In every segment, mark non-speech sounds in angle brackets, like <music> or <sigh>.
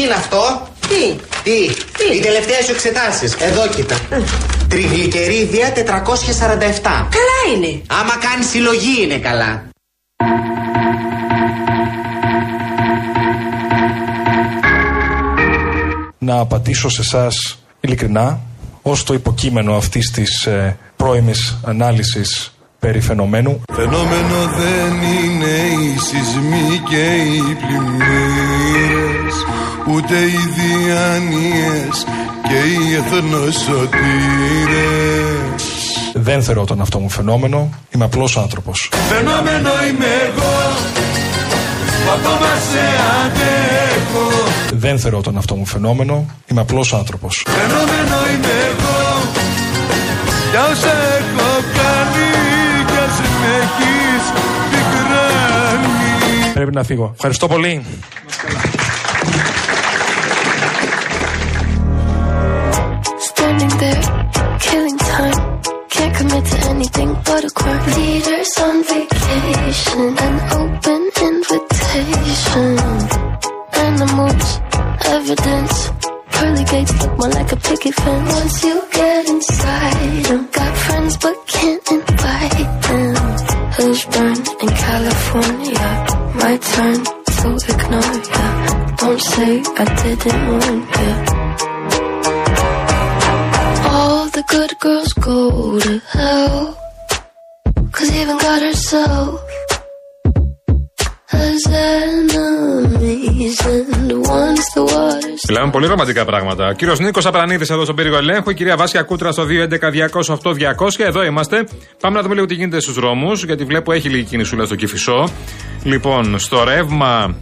Τι είναι αυτό; Τι. Τι. Τι; Οι τελευταίες σου εξετάσεις. Εδώ κοίτα. Τριγλικερίδια 447. Καλά είναι. Άμα κάνεις συλλογή είναι καλά. να απαντήσω σε εσάς ειλικρινά ως το υποκείμενο αυτής της ε, πρώιμης ανάλυσης περί φαινομένου. Φαινόμενο δεν είναι οι σεισμοί και οι πλημμύρες Ούτε οι διάνοιες και οι εθνοσωτήρες Δεν θεωρώ τον αυτό μου φαινόμενο, είμαι απλός άνθρωπος. Φαινόμενο είμαι εγώ που ακόμα σε αντέχω Δεν θεωρώ τον αυτό μου φαινόμενο, είμαι απλός άνθρωπος. Φαινόμενο είμαι εγώ Για όσα έχω κάνει κι ας με έχεις πικράνεις Πρέπει να φύγω. Ευχαριστώ πολύ. Can't commit to anything but a crime. Leaders on vacation, an open invitation. Animals, evidence. Pearly gates look more like a picket fence. Once you get inside, I've got friends but can't invite them. Hills burn in California. My turn to ignore ya. Don't say I didn't warn ya. Good girls go to hell. Cause even God herself has enemies. And once the waters Μιλάμε πολύ ρομαντικά πράγματα. Ο κύριος Νίκος Απρανίδης εδώ στον πύργο ελέγχου, η κυρία Βάσια Κούτρα στο 211-208-200. Εδώ είμαστε. Πάμε να δούμε λίγο τι γίνεται στους δρόμους, γιατί βλέπω έχει λίγη κινησούλα στο Κυφισό. Λοιπόν, στο ρεύμα,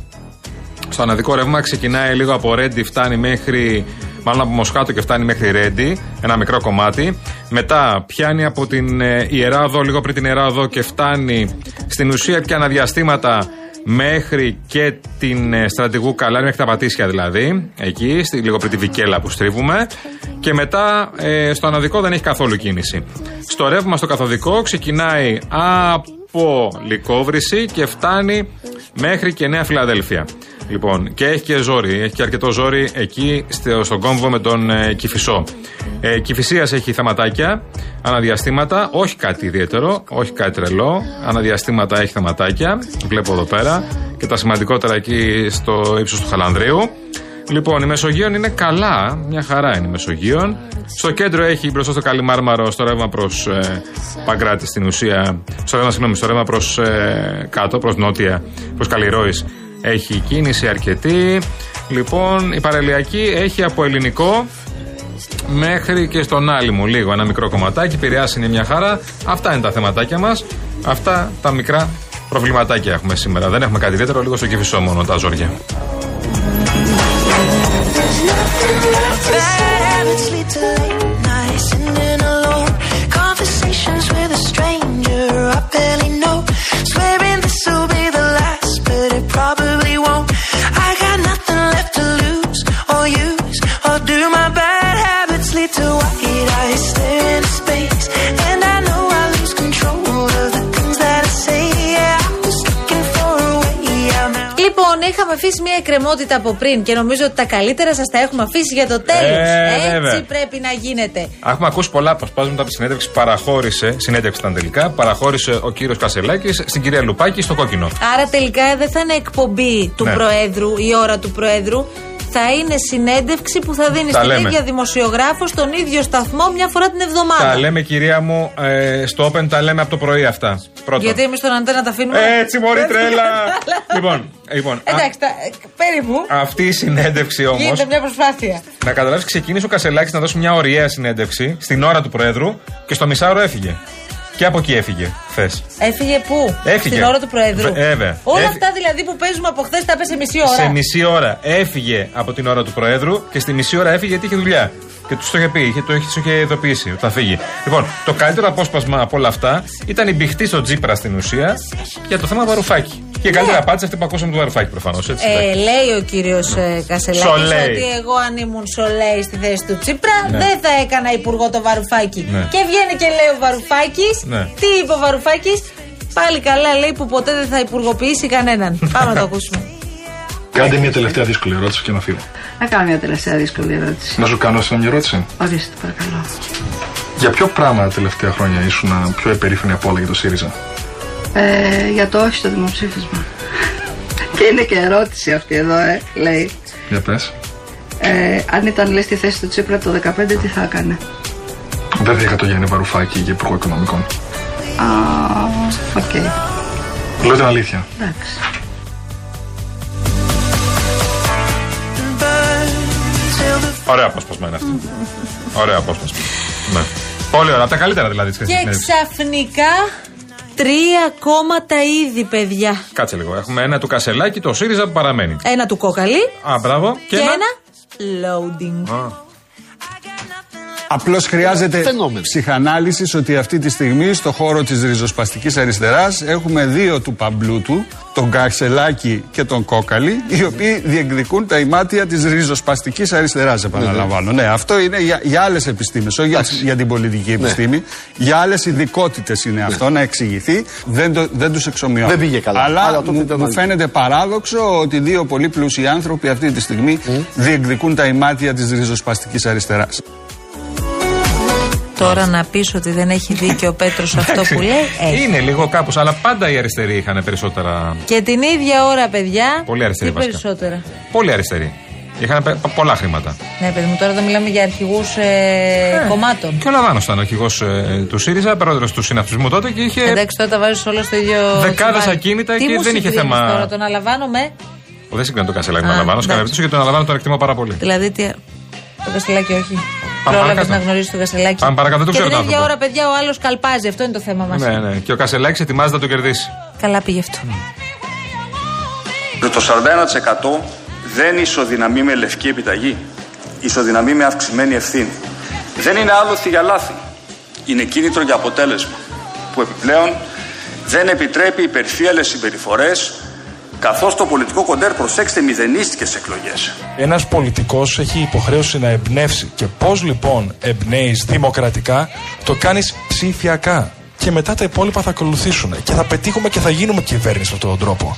στο αναδικό ρεύμα ξεκινάει λίγο από Ρέντι, φτάνει μέχρι. Μάλλον από Μοσχάτο και φτάνει μέχρι Ρέντι, ένα μικρό κομμάτι. Μετά πιάνει από την ε, Ιερά Οδό, λίγο πριν την Ιερά Οδό και φτάνει στην ουσία πια αναδιαστήματα μέχρι και την ε, στρατηγού Καλάρη, μέχρι τα Πατήσια δηλαδή, εκεί, στη, λίγο πριν τη Βικέλα που στρίβουμε. Και μετά ε, στο αναδικό δεν έχει καθόλου κίνηση. Στο ρεύμα στο καθοδικό ξεκινάει από Λικόβρηση και φτάνει μέχρι και Νέα Φιλαδέλφια. Λοιπόν, και έχει και ζόρι, έχει και αρκετό ζόρι εκεί στο, στον κόμβο με τον ε, Κυφισό. Ε, Κυφυσίας έχει θεματάκια, αναδιαστήματα, όχι κάτι ιδιαίτερο, όχι κάτι τρελό. Αναδιαστήματα έχει θεματάκια, βλέπω εδώ πέρα. Και τα σημαντικότερα εκεί στο ύψος του Χαλανδρίου. Λοιπόν, η Μεσογείων είναι καλά, μια χαρά είναι η Μεσογείων. Στο κέντρο έχει μπροστά στο Καλιμάρμαρο, στο ρεύμα προς ε, Παγκράτη στην ουσία. Στο ρεύμα, συγγνώμη, στο ρεύμα προς ε, κάτω, προς νότια, προς Καλλιρόης. Έχει κίνηση αρκετή. Λοιπόν, η παραλιακή έχει από ελληνικό μέχρι και στον Άλυμο λίγο ένα μικρό κομματάκι. Πειραιάς είναι μια χαρά. Αυτά είναι τα θεματάκια μας. Αυτά τα μικρά προβληματάκια έχουμε σήμερα. Δεν έχουμε κάτι ιδιαίτερο, λίγο στο κυφισό μόνο τα ζόρια. Bad habits μια εκκρεμότητα από πριν και νομίζω ότι τα καλύτερα σας τα έχουμε αφήσει για το τέλος. Ε, Έτσι βέβαια. πρέπει να γίνεται. Έχουμε ακούσει πολλά αποσπάσματα από τη συνέντευξη. που Παραχώρησε, συνέντευξη ήταν τελικά, παραχώρησε ο κύριος Κασελάκης στην κυρία Λουπάκη στο κόκκινο. Άρα τελικά δεν θα είναι εκπομπή του Ναι. Προέδρου, η ώρα του Προέδρου. Θα είναι συνέντευξη που θα δίνεις Τα στην λέμε. ίδια δημοσιογράφος στον ίδιο σταθμό μια φορά την εβδομάδα. Τα λέμε, κυρία μου, ε, στο Open τα λέμε από το πρωί αυτά. Πρώτον. Γιατί εμείς τον αντένα τα αφήνουμε. Έτσι, μωρή τρέλα. <laughs> λοιπόν, λοιπόν α- Εντάξει, τα, ε, περίπου. αυτή η συνέντευξη όμω. Γίνεται μια προσπάθεια. Να καταλάβεις, ξεκίνησε ο Κασελάκης να δώσει μια ωραία συνέντευξη στην ώρα του Προέδρου και στο μισάωρο έφυγε. Και από εκεί έφυγε χθες. Έφυγε πού; Έφυγε. Στην ώρα του Προέδρου. Βε- βέβαια. Όλα Έφυ- αυτά δηλαδή που παίζουμε από χθες τα έπεσε μισή ώρα. Σε μισή ώρα έφυγε από την ώρα του Προέδρου και στη μισή ώρα έφυγε γιατί είχε δουλειά. Και τους το είχε πει, είχε, το είχε, τους είχε ειδοποιήσει ότι θα φύγει. Λοιπόν, το καλύτερο απόσπασμα από όλα αυτά ήταν η μπηχτή στο Τζίπρα στην ουσία για το θέμα Βαρουφάκη. Και η καλύτερη απάντηση αυτή που ακούσαμε του Βαρουφάκη προφανώς. Ε, λέει ο κύριος ε, Κασελάκης Σολέι. ότι εγώ αν ήμουν Σολέι στη θέση του Τσίπρα Ναι. δεν θα έκανα υπουργό το Βαρουφάκη. Ναι. Και βγαίνει και λέει ο Βαρουφάκης. Ναι. Τι είπε ο Βαρουφάκης; Πάλι καλά λέει που ποτέ δεν θα υπουργοποιήσει κανέναν. <laughs> Πάμε να το ακούσουμε. Κάντε μια τελευταία δύσκολη ερώτηση και να φύγω. Να κάνω μια τελευταία δύσκολη ερώτηση. Να σου κάνω εσύ μια ερώτηση. Ορίστε, παρακαλώ. Για ποιο πράγμα τα τελευταία χρόνια ήσουν πιο υπερήφανη από όλα για το ΣΥΡΙΖΑ; Ε, για το όχι στο δημοψήφισμα. <laughs> και είναι και ερώτηση αυτή εδώ, ε, λέει. Για πες. Ε, αν ήταν λες στη θέση του Τσίπρα το 15, τι θα έκανε; Δεν θα είχα το Γιάννη Βαρουφάκη για υπουργό οικονομικών. Α, οκ. Λέω την αλήθεια. Εντάξει. Ωραία απόσπασμα είναι αυτό. Ωραία απόσπασμα. Ναι. Πολύ ωραία. Από τα καλύτερα δηλαδή της Και χθεσινή ξαφνικά τρία κόμματα ήδη, παιδιά. Κάτσε λίγο. Έχουμε ένα του Κασελάκη, το ΣΥΡΙΖΑ που παραμένει. Ένα του κόκαλη Α, μπράβο. και, ένα loading. Α, Απλώς χρειάζεται Φαινόμενο. ψυχανάλυσης ότι αυτή τη στιγμή στο χώρο της ριζοσπαστικής αριστεράς έχουμε δύο του παμπλούτου, τον Καξελάκη και τον Κόκαλη, οι οποίοι διεκδικούν τα ημάτια της ριζοσπαστικής αριστεράς, επαναλαμβάνω. Ναι, αυτό είναι για, για άλλες επιστήμες, όχι για, για την πολιτική επιστήμη. Για άλλες ειδικότητες είναι αυτό, να εξηγηθεί. Δεν, το, δεν τους εξομοιώνω. Δεν πήγε καλά. Αλλά Αλλά το μου, πείτε μου μάλλον. φαίνεται παράδοξο ότι δύο πολύ πλούσιοι άνθρωποι αυτή τη στιγμή διεκδικούν τα ημάτια της ριζοσπαστικής αριστεράς. Τώρα να πεις ότι δεν έχει δίκιο ο Πέτρος αυτό που λέει, έχει. Είναι λίγο κάπως, αλλά πάντα οι αριστεροί είχαν περισσότερα. Και την ίδια ώρα, παιδιά. Πολύ αριστερή τι βασικά. περισσότερα; Πολύ αριστεροί. Είχαν πε- πολλά χρήματα. Ναι, παιδί μου, τώρα δεν μιλάμε για αρχηγούς ε, κομμάτων. Και ο Λαβάνο ήταν αρχηγός του ΣΥΡΙΖΑ, πρόεδρος του συναυτισμού τότε και είχε. Εντάξει, τώρα τα βάζεις όλα στο ίδιο. Δεκάδες τσουβάλι. ακίνητα Τι και μου δεν είχε συγκρίνεις θέμα. Τώρα τον Αλαβάνο με. Δεν συγκρίνω τον Κασελάκη με Α, τον Λαβάνο. Σε καμία εντάξει. περίπτωση και τον Λαβάνο τον εκτιμώ πάρα πολύ. Δηλαδή, τι. Το Κασελάκι όχι. Πάμε Πρόλαβες παρακάτω. να γνωρίσει τον Κασελάκι. Πάμε παρακάτω, δεν και ξέρω την τον ίδια άνθρωπο. ώρα, παιδιά, ο άλλος καλπάζει. Αυτό είναι το θέμα μας. Ναι, ναι. Και ο Κασελάκης ετοιμάζεται να το κερδίσει. Καλά πήγε αυτό. Το 41% δεν ισοδυναμεί με λευκή επιταγή. Ισοδυναμεί με αυξημένη ευθύνη. Δεν είναι άλοθη για λάθη. Είναι κίνητρο για αποτέλεσμα. Που επιπλέον δεν επιτρέπει υπερφύαλες συμπεριφορές καθώς το πολιτικό κοντέρ, προσέξτε, μηδενίστηκες στις εκλογές. Ένας πολιτικός έχει υποχρέωση να εμπνεύσει. Και πώς λοιπόν εμπνέεις δημοκρατικά, το κάνεις ψηφιακά. Και μετά τα υπόλοιπα θα ακολουθήσουν. Και θα πετύχουμε και θα γίνουμε κυβέρνηση με αυτόν τον τρόπο.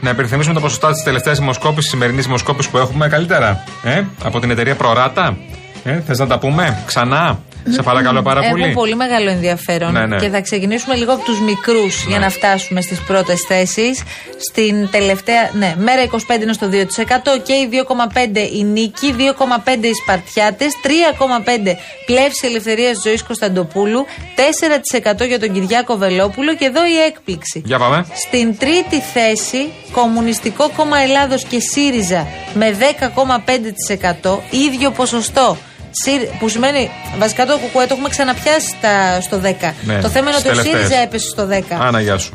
Να υπενθυμίσουμε τα ποσοστά της τελευταίας δημοσκόπησης, της σημερινής δημοσκόπησης που έχουμε καλύτερα. Ε, από την εταιρεία Προράτα. Ε, Θες να τα πούμε ξανά; Σε παρακαλώ πάρα Έχουν πολύ. πολύ μεγάλο ενδιαφέρον. Ναι, ναι. Και θα ξεκινήσουμε λίγο από τους μικρούς για να φτάσουμε στις πρώτες θέσεις. Στην τελευταία. Ναι, μέρα 25 είναι στο 2% και η 2,5 η νίκη, 2,5 οι Σπαρτιάτες, 3,5 πλεύση ελευθερίας ζωής Κωνσταντοπούλου, 4% για τον Κυριάκο Βελόπουλο και εδώ η έκπληξη. Για πάμε. Στην τρίτη θέση, Κομμουνιστικό Κόμμα Ελλάδος και ΣΥΡΙΖΑ με 10,5%, ίδιο ποσοστό. Σύρ- Που σημαίνει, βασικά το κουκουέ το έχουμε ξαναπιάσει στα, στο 10. Ναι, το θέμα είναι στις ότι ο τελευταίες. ΣΥΡΙΖΑ έπεσε στο 10. Άνα, γεια σου.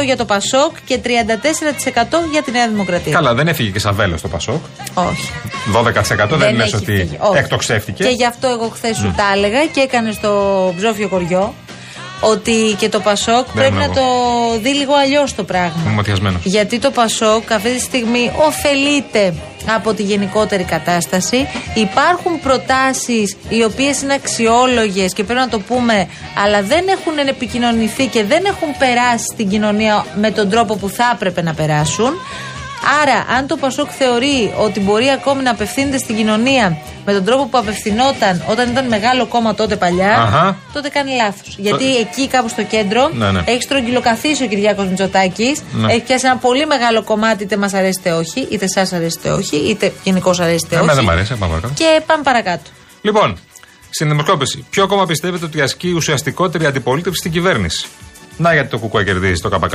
12% για το ΠΑΣΟΚ και 34% για τη Νέα Δημοκρατία. Καλά, δεν έφυγε και Σαβέλο το Πασόκ. Όχι. 12% δεν, λες έχει ότι φύγει. Όχι. εκτοξεύτηκε. Και γι' αυτό εγώ χθες σου τα έλεγα και έκανε στο ψόφιο κοριό ότι και το Πασόκ πρέπει ήμουν να το δει λίγο αλλιώς το πράγμα. Είμαι ματιασμένος. Γιατί το Πασόκ αυτή τη στιγμή ωφελείται από τη γενικότερη κατάσταση. Υπάρχουν προτάσεις οι οποίες είναι αξιόλογες και πρέπει να το πούμε, αλλά δεν έχουν επικοινωνηθεί και δεν έχουν περάσει στην κοινωνία με τον τρόπο που θα έπρεπε να περάσουν. Άρα, αν το Πασόκ θεωρεί ότι μπορεί ακόμη να απευθύνεται στην κοινωνία με τον τρόπο που απευθυνόταν όταν ήταν μεγάλο κόμμα τότε παλιά, Αχα. τότε κάνει λάθος. Γιατί εκεί κάπου στο κέντρο Ναι, ναι. έχει στρογγυλοκαθίσει ο Κυριάκος Μητσοτάκης. Ναι. Έχει πιάσει ένα πολύ μεγάλο κομμάτι, είτε μας αρέσει είτε όχι, είτε εσά αρέσει είτε όχι, είτε γενικώς αρέσει είτε Εμένα όχι. δεν μ' αρέσει, πάμε παρακάτω. Και πάμε παρακάτω. Λοιπόν, στην δημοσκόπηση, ποιο κόμμα πιστεύετε ότι ασκεί ουσιαστικότερη αντιπολίτευση στην κυβέρνηση; Να γιατί το ΚΚΕ κερδίζει το ΚΚ.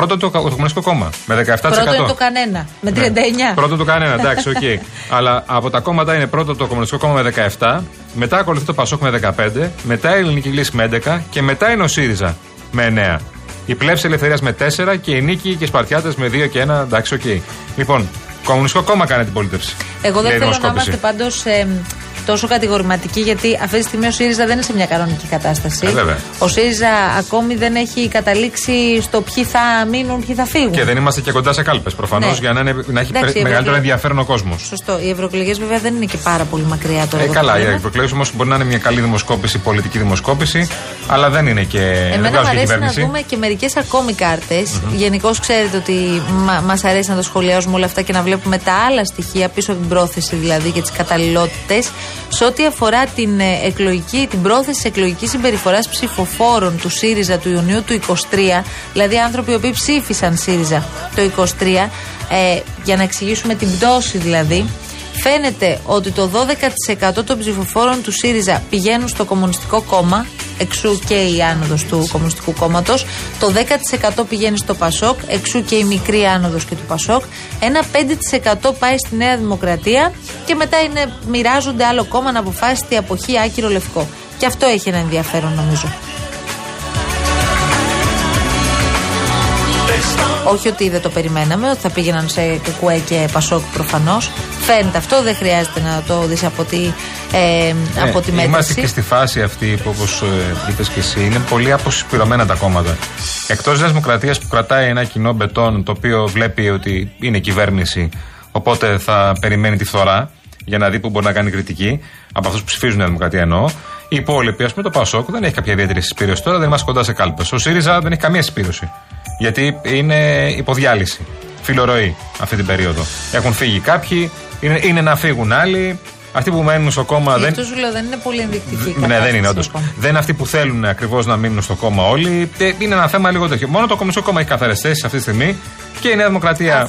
Πρώτο το, το Κομμουνιστικό Κόμμα με 17%. Πρώτο είναι το κανένα. Με 39. Ναι. Πρώτο το κανένα, εντάξει, οκ. <laughs> Αλλά από τα κόμματα είναι πρώτο το Κομμουνιστικό Κόμμα με 17, μετά ακολουθεί το Πασόκ με 15, μετά η Ελληνική Λύση με 11 και μετά είναι ο ΣΥΡΙΖΑ με 9. Η Πλεύση Ελευθερίας με 4 και η Νίκη και οι Σπαρτιάτες με 2 και 1, εντάξει, οκ. Λοιπόν, Κομμουνιστικό Κόμμα κάνει την πολίτευση. Εγώ δεν λέει η θέλω να δημοσκόπηση. είμαστε πάντως τόσο κατηγορηματική, γιατί αυτή τη στιγμή ο ΣΥΡΙΖΑ δεν είναι σε μια κανονική κατάσταση. Ε, βέβαια. Ο ΣΥΡΙΖΑ ακόμη δεν έχει καταλήξει στο ποιοι θα μείνουν, ποιοι θα φύγουν. Και δεν είμαστε και κοντά σε κάλπες προφανώς Ναι. για να, είναι, να έχει Εντάξει, περι- η μεγαλύτερο Ευρωβουλευτική- ενδιαφέρον ο κόσμος. Σωστό. Οι ευρωεκλογές βέβαια δεν είναι και πάρα πολύ μακριά τώρα. Ε, εδώ καλά, που οι λέμε. ευρωεκλογές όμως μπορεί να είναι μια καλή δημοσκόπηση, πολιτική δημοσκόπηση, αλλά δεν είναι και. δεν Εμένα μου βγάζουν και αρέσει να κυβέρνηση. δούμε και μερικές ακόμη κάρτες. Γενικώς ξέρετε ότι μα αρέσει να το σχολιάζουμε όλα αυτά και να βλέπουμε τα άλλα στοιχεία πίσω από την πρόθεση δηλαδή και τις καταλληλότητες. Σε ό,τι αφορά την, ε, εκλογική, την πρόθεση εκλογικής συμπεριφοράς ψηφοφόρων του ΣΥΡΙΖΑ του Ιουνίου του 23, δηλαδή άνθρωποι οι οποίοι ψήφισαν ΣΥΡΙΖΑ το 23, ε, για να εξηγήσουμε την πτώση δηλαδή, Φαίνεται ότι το 12% των ψηφοφόρων του ΣΥΡΙΖΑ πηγαίνουν στο Κομμουνιστικό Κόμμα, εξού και η άνοδος του Κομμουνιστικού Κόμματος. Το 10% πηγαίνει στο Πασόκ, εξού και η μικρή άνοδος και του Πασόκ. Ένα 5% πάει στη Νέα Δημοκρατία και μετά είναι, μοιράζονται άλλο κόμμα να αποφάσει τη αποχή άκυρο λευκό. Και αυτό έχει ένα ενδιαφέρον νομίζω. Όχι ότι δεν το περιμέναμε, ότι θα πήγαιναν σε κουκουέ και πασόκ προφανώς. Φαίνεται αυτό, δεν χρειάζεται να το δεις από τη, ε, από τη Ναι, Είμαστε μέτρηση. και στη φάση αυτή που όπως είπες και εσύ, είναι πολύ αποσυσπηρωμένα τα κόμματα. Εκτός Νέας Δημοκρατίας που κρατάει ένα κοινό μπετόν το οποίο βλέπει ότι είναι κυβέρνηση, οπότε θα περιμένει τη φθορά για να δει που μπορεί να κάνει κριτική. Από αυτούς που ψηφίζουν Νέα Δημοκρατία εννοώ. Οι υπόλοιποι, ας πούμε, το Πασόκ δεν έχει κάποια ιδιαίτερη συσπήρωση τώρα, δεν είμαστε κοντά σε κάλπες. Ο ΣΥΡΙΖΑ δεν έχει καμία συσπήρωση. Γιατί είναι υποδιάλυση. Φιλορροή αυτή την περίοδο. Έχουν φύγει κάποιοι, είναι, είναι να φύγουν άλλοι. Αυτοί που μένουν στο κόμμα Γι' δεν, αυτό σου λέω δεν είναι πολύ ενδεικτική. η ναι, δεν είναι κατάσταση όντως. ακόμα. Δεν είναι αυτοί που θέλουν ακριβώς να μείνουν στο κόμμα όλοι. Ε, Είναι ένα θέμα λίγο τέτοιο. Μόνο το Κομμουνιστικό Κόμμα έχει καθαρές θέσεις αυτή τη στιγμή και η Νέα Δημοκρατία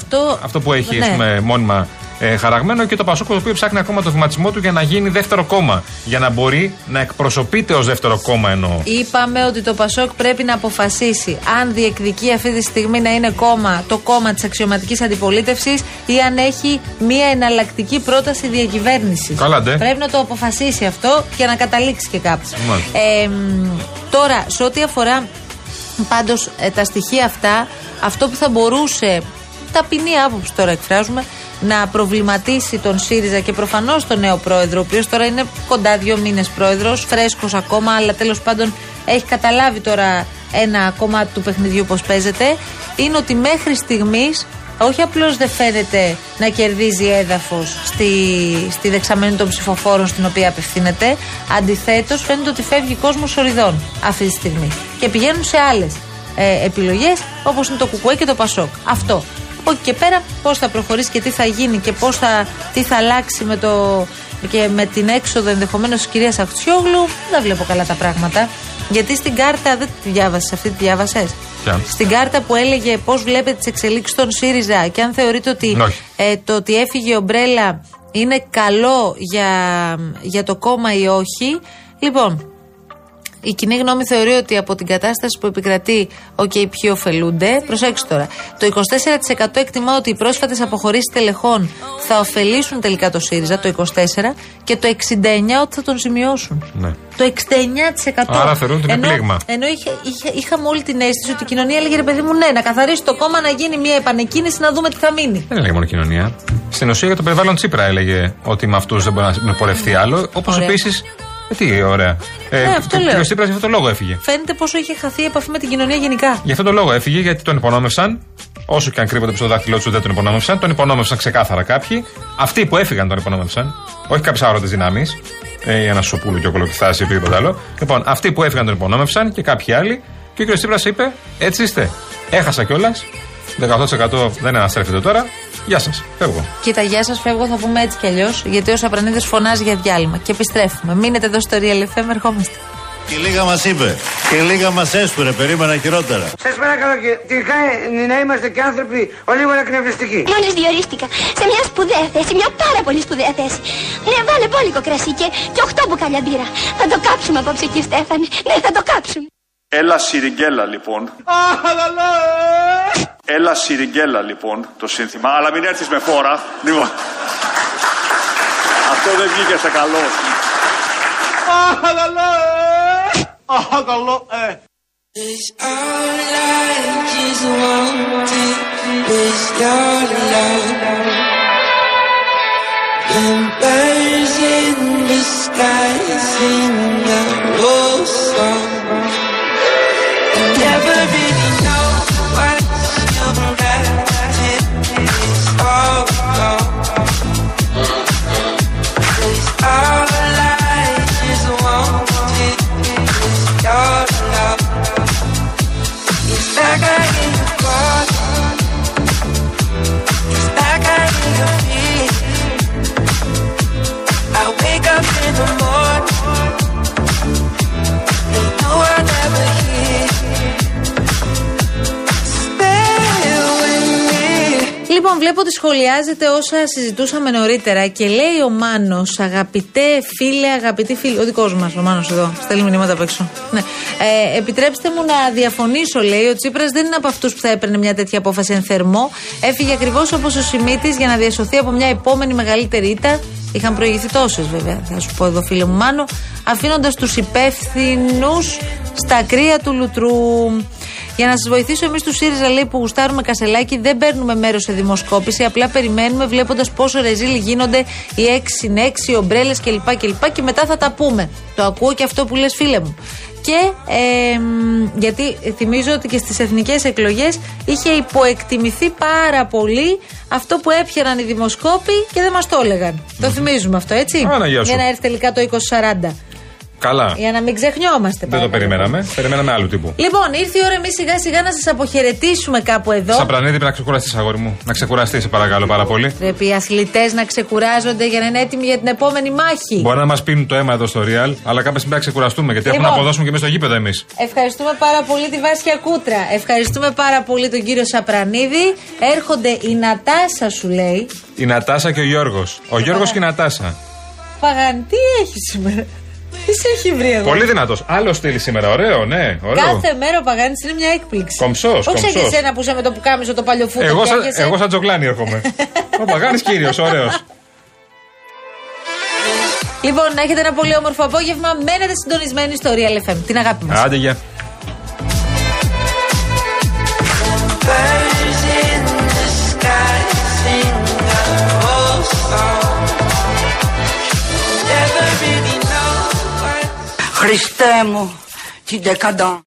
Αυτό- που έχει ναι. ας πούμε, μόνιμα ε, χαραγμένο και το Πασόκ το οποίο ψάχνει ακόμα το βηματισμό του για να γίνει δεύτερο κόμμα. Για να μπορεί να εκπροσωπείται ως δεύτερο κόμμα εννοώ. Είπαμε ότι το Πασόκ πρέπει να αποφασίσει αν διεκδικεί αυτή τη στιγμή να είναι κόμμα, το κόμμα της αξιωματικής αντιπολίτευσης ή αν έχει μία εναλλακτική πρόταση διακυβέρνησης. Καλά, ντε. Πρέπει να το αποφασίσει αυτό και να καταλήξει και κάπου. Μάλιστα. Ε, μ, τώρα, σε ό,τι αφορά πάντως τα στοιχεία αυτά, αυτό που θα μπορούσε, ταπεινή άποψη τώρα εκφράζουμε, να προβληματίσει τον ΣΥΡΙΖΑ και προφανώς τον νέο πρόεδρο, ο οποίος τώρα είναι κοντά δύο μήνες πρόεδρος, φρέσκος ακόμα, αλλά τέλος πάντων έχει καταλάβει τώρα ένα κομμάτι του παιχνιδιού πώς παίζεται, είναι ότι μέχρι στιγμής όχι απλώς δεν φαίνεται να κερδίζει έδαφος στη, στη δεξαμενή των ψηφοφόρων στην οποία απευθύνεται. Αντιθέτως, φαίνεται ότι φεύγει κόσμος οριδών αυτή τη στιγμή. Και πηγαίνουν σε άλλες ε, επιλογές όπως είναι το Κουκουέ και το Πασόκ. Αυτό. Από εκεί και πέρα, πώς θα προχωρήσει και τι θα γίνει και πώς θα, τι θα αλλάξει με, το, και με την έξοδο ενδεχομένως της κυρίας Αχτσιόγλου, δεν βλέπω καλά τα πράγματα. Γιατί στην κάρτα, δεν τη διάβασες, αυτή τη διάβασες; Ποια; Στην κάρτα που έλεγε πώς βλέπετε τις εξελίξεις των ΣΥΡΙΖΑ και αν θεωρείτε ότι Όχι. ε, το ότι έφυγε ο Μπρέλα είναι καλό για, για το κόμμα ή όχι. Λοιπόν, η κοινή γνώμη θεωρεί ότι από την κατάσταση που επικρατεί, οκ, ποιοι ωφελούνται. Προσέξτε τώρα. Το 24% εκτιμά ότι οι πρόσφατες αποχωρήσεις στελεχών θα ωφελήσουν τελικά το ΣΥΡΙΖΑ, το 24%, και το 69% ότι θα τον ζημιώσουν. Ναι. Το 69%. Άρα θεωρούν ότι είναι ενώ, πλήγμα. Ενώ είχε, είχε- είχαμε όλη την αίσθηση ότι η κοινωνία έλεγε ρε παιδί μου, ναι, να καθαρίσει το κόμμα, να γίνει μια επανεκκίνηση, να δούμε τι θα μείνει. Δεν έλεγε μόνο κοινωνία. Στην ουσία για το περιβάλλον Τσίπρα έλεγε ότι με αυτούς δεν μπορεί να πορευτεί άλλο. Όπως Ωραία. επίσης. Ε, τι ωραία. Ε, Ναι, αυτό και- λέω. και ο Τσίπρας για αυτόν τον λόγο έφυγε. Φαίνεται πόσο είχε χαθεί η επαφή με την κοινωνία γενικά. Γι' αυτόν τον λόγο έφυγε, γιατί τον υπονόμευσαν. Όσο και αν κρύβονται πίσω στο δάχτυλό του, δεν τον υπονόμευσαν. Τον υπονόμευσαν ξεκάθαρα κάποιοι. Αυτοί που έφυγαν τον υπονόμευσαν. Όχι κάποιες άρωτες δυνάμεις. Ε, ένα σοπούλου και ο κολοκυθάς ή οτιδήποτε άλλο. Λοιπόν, αυτοί που έφυγαν τον υπονόμευσαν και κάποιοι άλλοι. Και ο κ. Τσίπρας είπε: Έτσι είστε. Έχασα κιόλας. 18% δεν αναστρέφεται τώρα. Γεια σας. Φεύγω. Κοίτα, γεια σας, φεύγω, θα πούμε έτσι κι αλλιώς. Γιατί ο Σαπρανίδης φωνάζει για διάλειμμα. Και επιστρέφουμε. Μείνετε εδώ στο Real FM, ερχόμαστε. Και λίγα μας είπε. Και λίγα μας έσπουρε. Περίμενα χειρότερα. Σας παρακαλώ και τι κάνει να είμαστε και άνθρωποι ο λίγο εκνευριστικοί. Μόλις διορίστηκα σε μια σπουδαία θέση, μια πάρα πολύ σπουδαία θέση. Ναι, βάλε μπόλικο κρασί και, και οχτώ μπουκάλια μπύρα. Θα το κάψουμε απόψε εκεί, Στέφανη. Ναι, θα το κάψουμε. Έλα σιριγγέλα λοιπόν. Έλα σιριγγέλα λοιπόν το σύνθημα. Αλλά μην έρθεις με φόρα. Λοιπόν. Αυτό δεν βγήκε σε καλό. Birds in the sky, sing a love song. Βλέπω ότι σχολιάζεται όσα συζητούσαμε νωρίτερα και λέει ο Μάνος, αγαπητέ φίλε, αγαπητή φίλη. Ο δικός μας, ο Μάνος εδώ. Στέλνει μηνύματα απ' έξω. Ναι. Ε, επιτρέψτε μου να διαφωνήσω, λέει. Ο Τσίπρας δεν είναι από αυτούς που θα έπαιρνε μια τέτοια απόφαση εν θερμό. Έφυγε ακριβώς όπως ο Σιμίτης για να διασωθεί από μια επόμενη μεγαλύτερη ήττα. Είχαν προηγηθεί τόσες, βέβαια, θα σου πω εδώ, φίλε μου Μάνο. Αφήνοντας τους υπεύθυνους στα κρύα του λουτρού. Για να σας βοηθήσω, εμείς του ΣΥΡΙΖΑ λέει που γουστάρουμε κασελάκι, δεν παίρνουμε μέρος σε δημοσκόπηση. Απλά περιμένουμε βλέποντας πόσο ρεζίλοι γίνονται οι 6 συν 6, οι ομπρέλες κλπ, κλπ. Και μετά θα τα πούμε. Το ακούω και αυτό που λες, φίλε μου. Και ε, μ, γιατί θυμίζω ότι και στις εθνικές εκλογές είχε υποεκτιμηθεί πάρα πολύ αυτό που έπιαναν οι δημοσκόποι και δεν μας το έλεγαν. Το θυμίζουμε αυτό, έτσι; Παναγία σου. Για να έρθει τελικά το 2040. Καλά. Για να μην ξεχνιόμαστε. Δεν το παρακαλώ. περιμέναμε. Περιμέναμε άλλου τύπου. Λοιπόν, ήρθε η ώρα εμείς σιγά σιγά να σας αποχαιρετήσουμε κάπου εδώ. Σαπρανίδη, πρέπει να ξεκουραστείς, αγόρι μου. Να ξεκουραστεί, σε παρακαλώ πάρα πολύ. Πρέπει οι αθλητές να ξεκουράζονται για να είναι έτοιμοι για την επόμενη μάχη. Μπορεί να μας πίνουν το αίμα εδώ στο Real, αλλά κάποια στιγμή πρέπει να ξεκουραστούμε γιατί έχουμε Λοιπόν. να αποδώσουμε και εμείς στο γήπεδο εμείς. Ευχαριστούμε πάρα πολύ τη Βάσια Κούτρα. Ευχαριστούμε πάρα πολύ τον κύριο Σαπρανίδη. Έρχονται η Νατάσα, σου λέει. Η Νατάσα και ο Γιώργος. Ο Γιώργος και η Νατάσα. Παγαν, τι έχεις σήμερα; Τι σε έχει βρει εδώ; Πολύ δυνατός. Άλλο στυλ σήμερα. Ωραίο, ναι. Ωραίο. Κάθε μέρα ο Παγάνης είναι μια έκπληξη. Κομψός, Όχι σαν και κομψός. εσένα που είσαι με το πουκάμισο το παλιοφούτο. Εγώ, και σαν, έρχεσαι. εγώ σαν τζογλάνι έρχομαι. <laughs> Ο Παγάνης κύριος, ωραίος. Λοιπόν, να έχετε ένα πολύ όμορφο απόγευμα. Μένετε συντονισμένοι στο Real FM. Την αγάπη μας. Άντε, γεια. Birds Cristemo de decadão.